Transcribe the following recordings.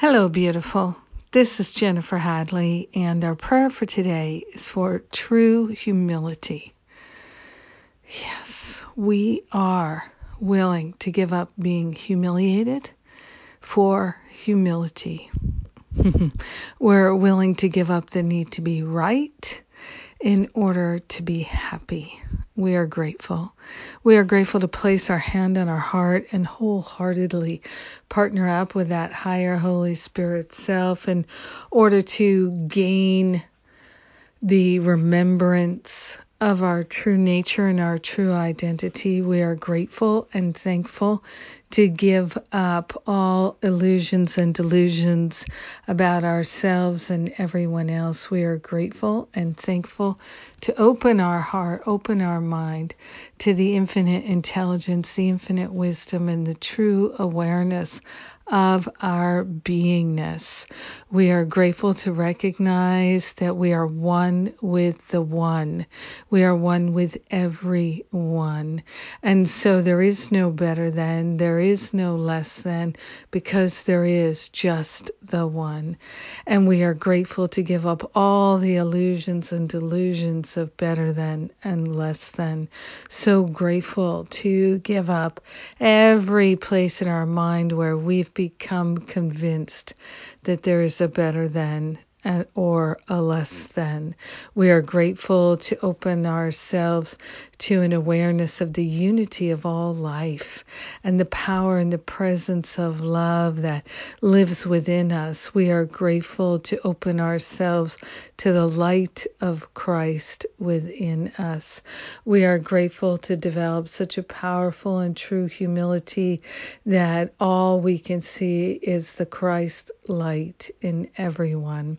Hello, beautiful. This is Jennifer Hadley, and our prayer for today is for true humility. Yes, we are willing to give up being humiliated for humility. We're willing to give up the need to be right in order to be happy. We are grateful. We are grateful to place our hand on our heart and wholeheartedly partner up with that higher Holy Spirit self in order to gain the remembrance of our true nature and our true identity. We are grateful and thankful to give up all illusions and delusions about ourselves and everyone else. We are grateful and thankful to open our heart, open our mind to the infinite intelligence, the infinite wisdom, and the true awareness of our beingness. We are grateful to recognize that we are one with the one. We are one with everyone. And so there is no better than, there is no less than, because there is just the one. And we are grateful to give up all the illusions and delusions of better than and less than. So grateful to give up every place in our mind where we've become convinced that there is a better than or a less than. We are grateful to open ourselves to an awareness of the unity of all life and the power and the presence of love that lives within us. We are grateful to open ourselves to the light of Christ within us. We are grateful to develop such a powerful and true humility that all we can see is the Christ light in everyone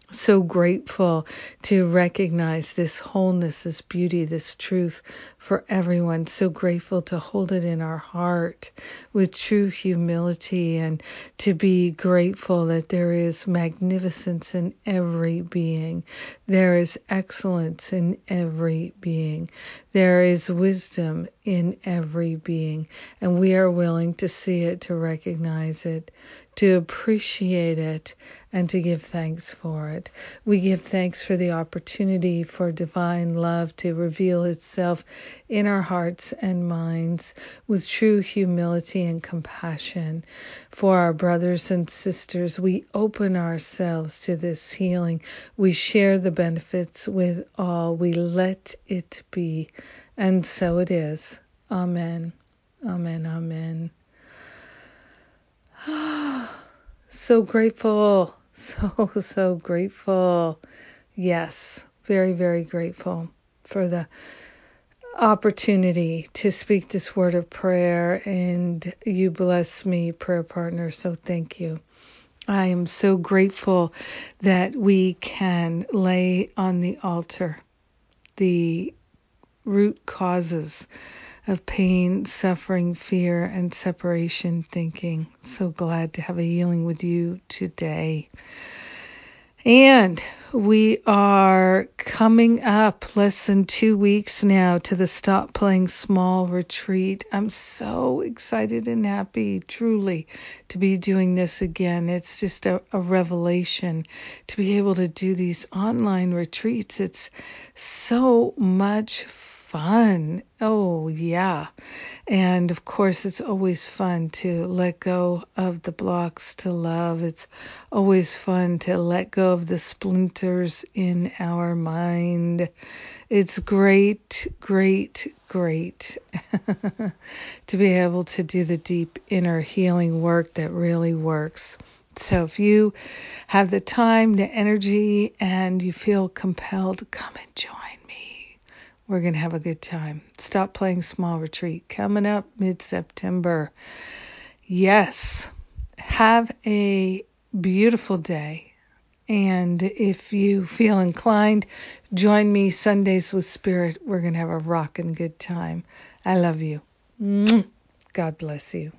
so grateful to recognize this wholeness, this beauty, this truth for everyone. So grateful to hold it in our heart with true humility and to be grateful that there is magnificence in every being. There is excellence in every being. There is wisdom in every being. And we are willing to see it, to recognize it, to appreciate it, and to give thanks for it. We give thanks for the opportunity for divine love to reveal itself in our hearts and minds with true humility and compassion. For our brothers and sisters, we open ourselves to this healing. We share the benefits with all. We let it be. And so it is. Amen. Amen. Amen. so grateful. So, so grateful. Yes, very, very grateful for the opportunity to speak this word of prayer. And you bless me, prayer partner. So thank you. I am so grateful that we can lay on the altar the root causes of pain, suffering, fear, and separation thinking. So glad to have a healing with you today. And we are coming up less than two weeks now to the Stop Playing Small retreat. I'm so excited and happy, truly, to be doing this again. It's just a, a revelation to be able to do these online retreats. It's so much fun. Oh, yeah. And of course, it's always fun to let go of the blocks to love. It's always fun to let go of the splinters in our mind. It's great, great, great to be able to do the deep inner healing work that really works. So if you have the time, the energy, and you feel compelled, come and join we're going to have a good time. Stop Playing Small Retreat coming up mid September. Yes, have a beautiful day. And if you feel inclined, join me Sundays with Spirit. We're going to have a rockin' good time. I love you. God bless you.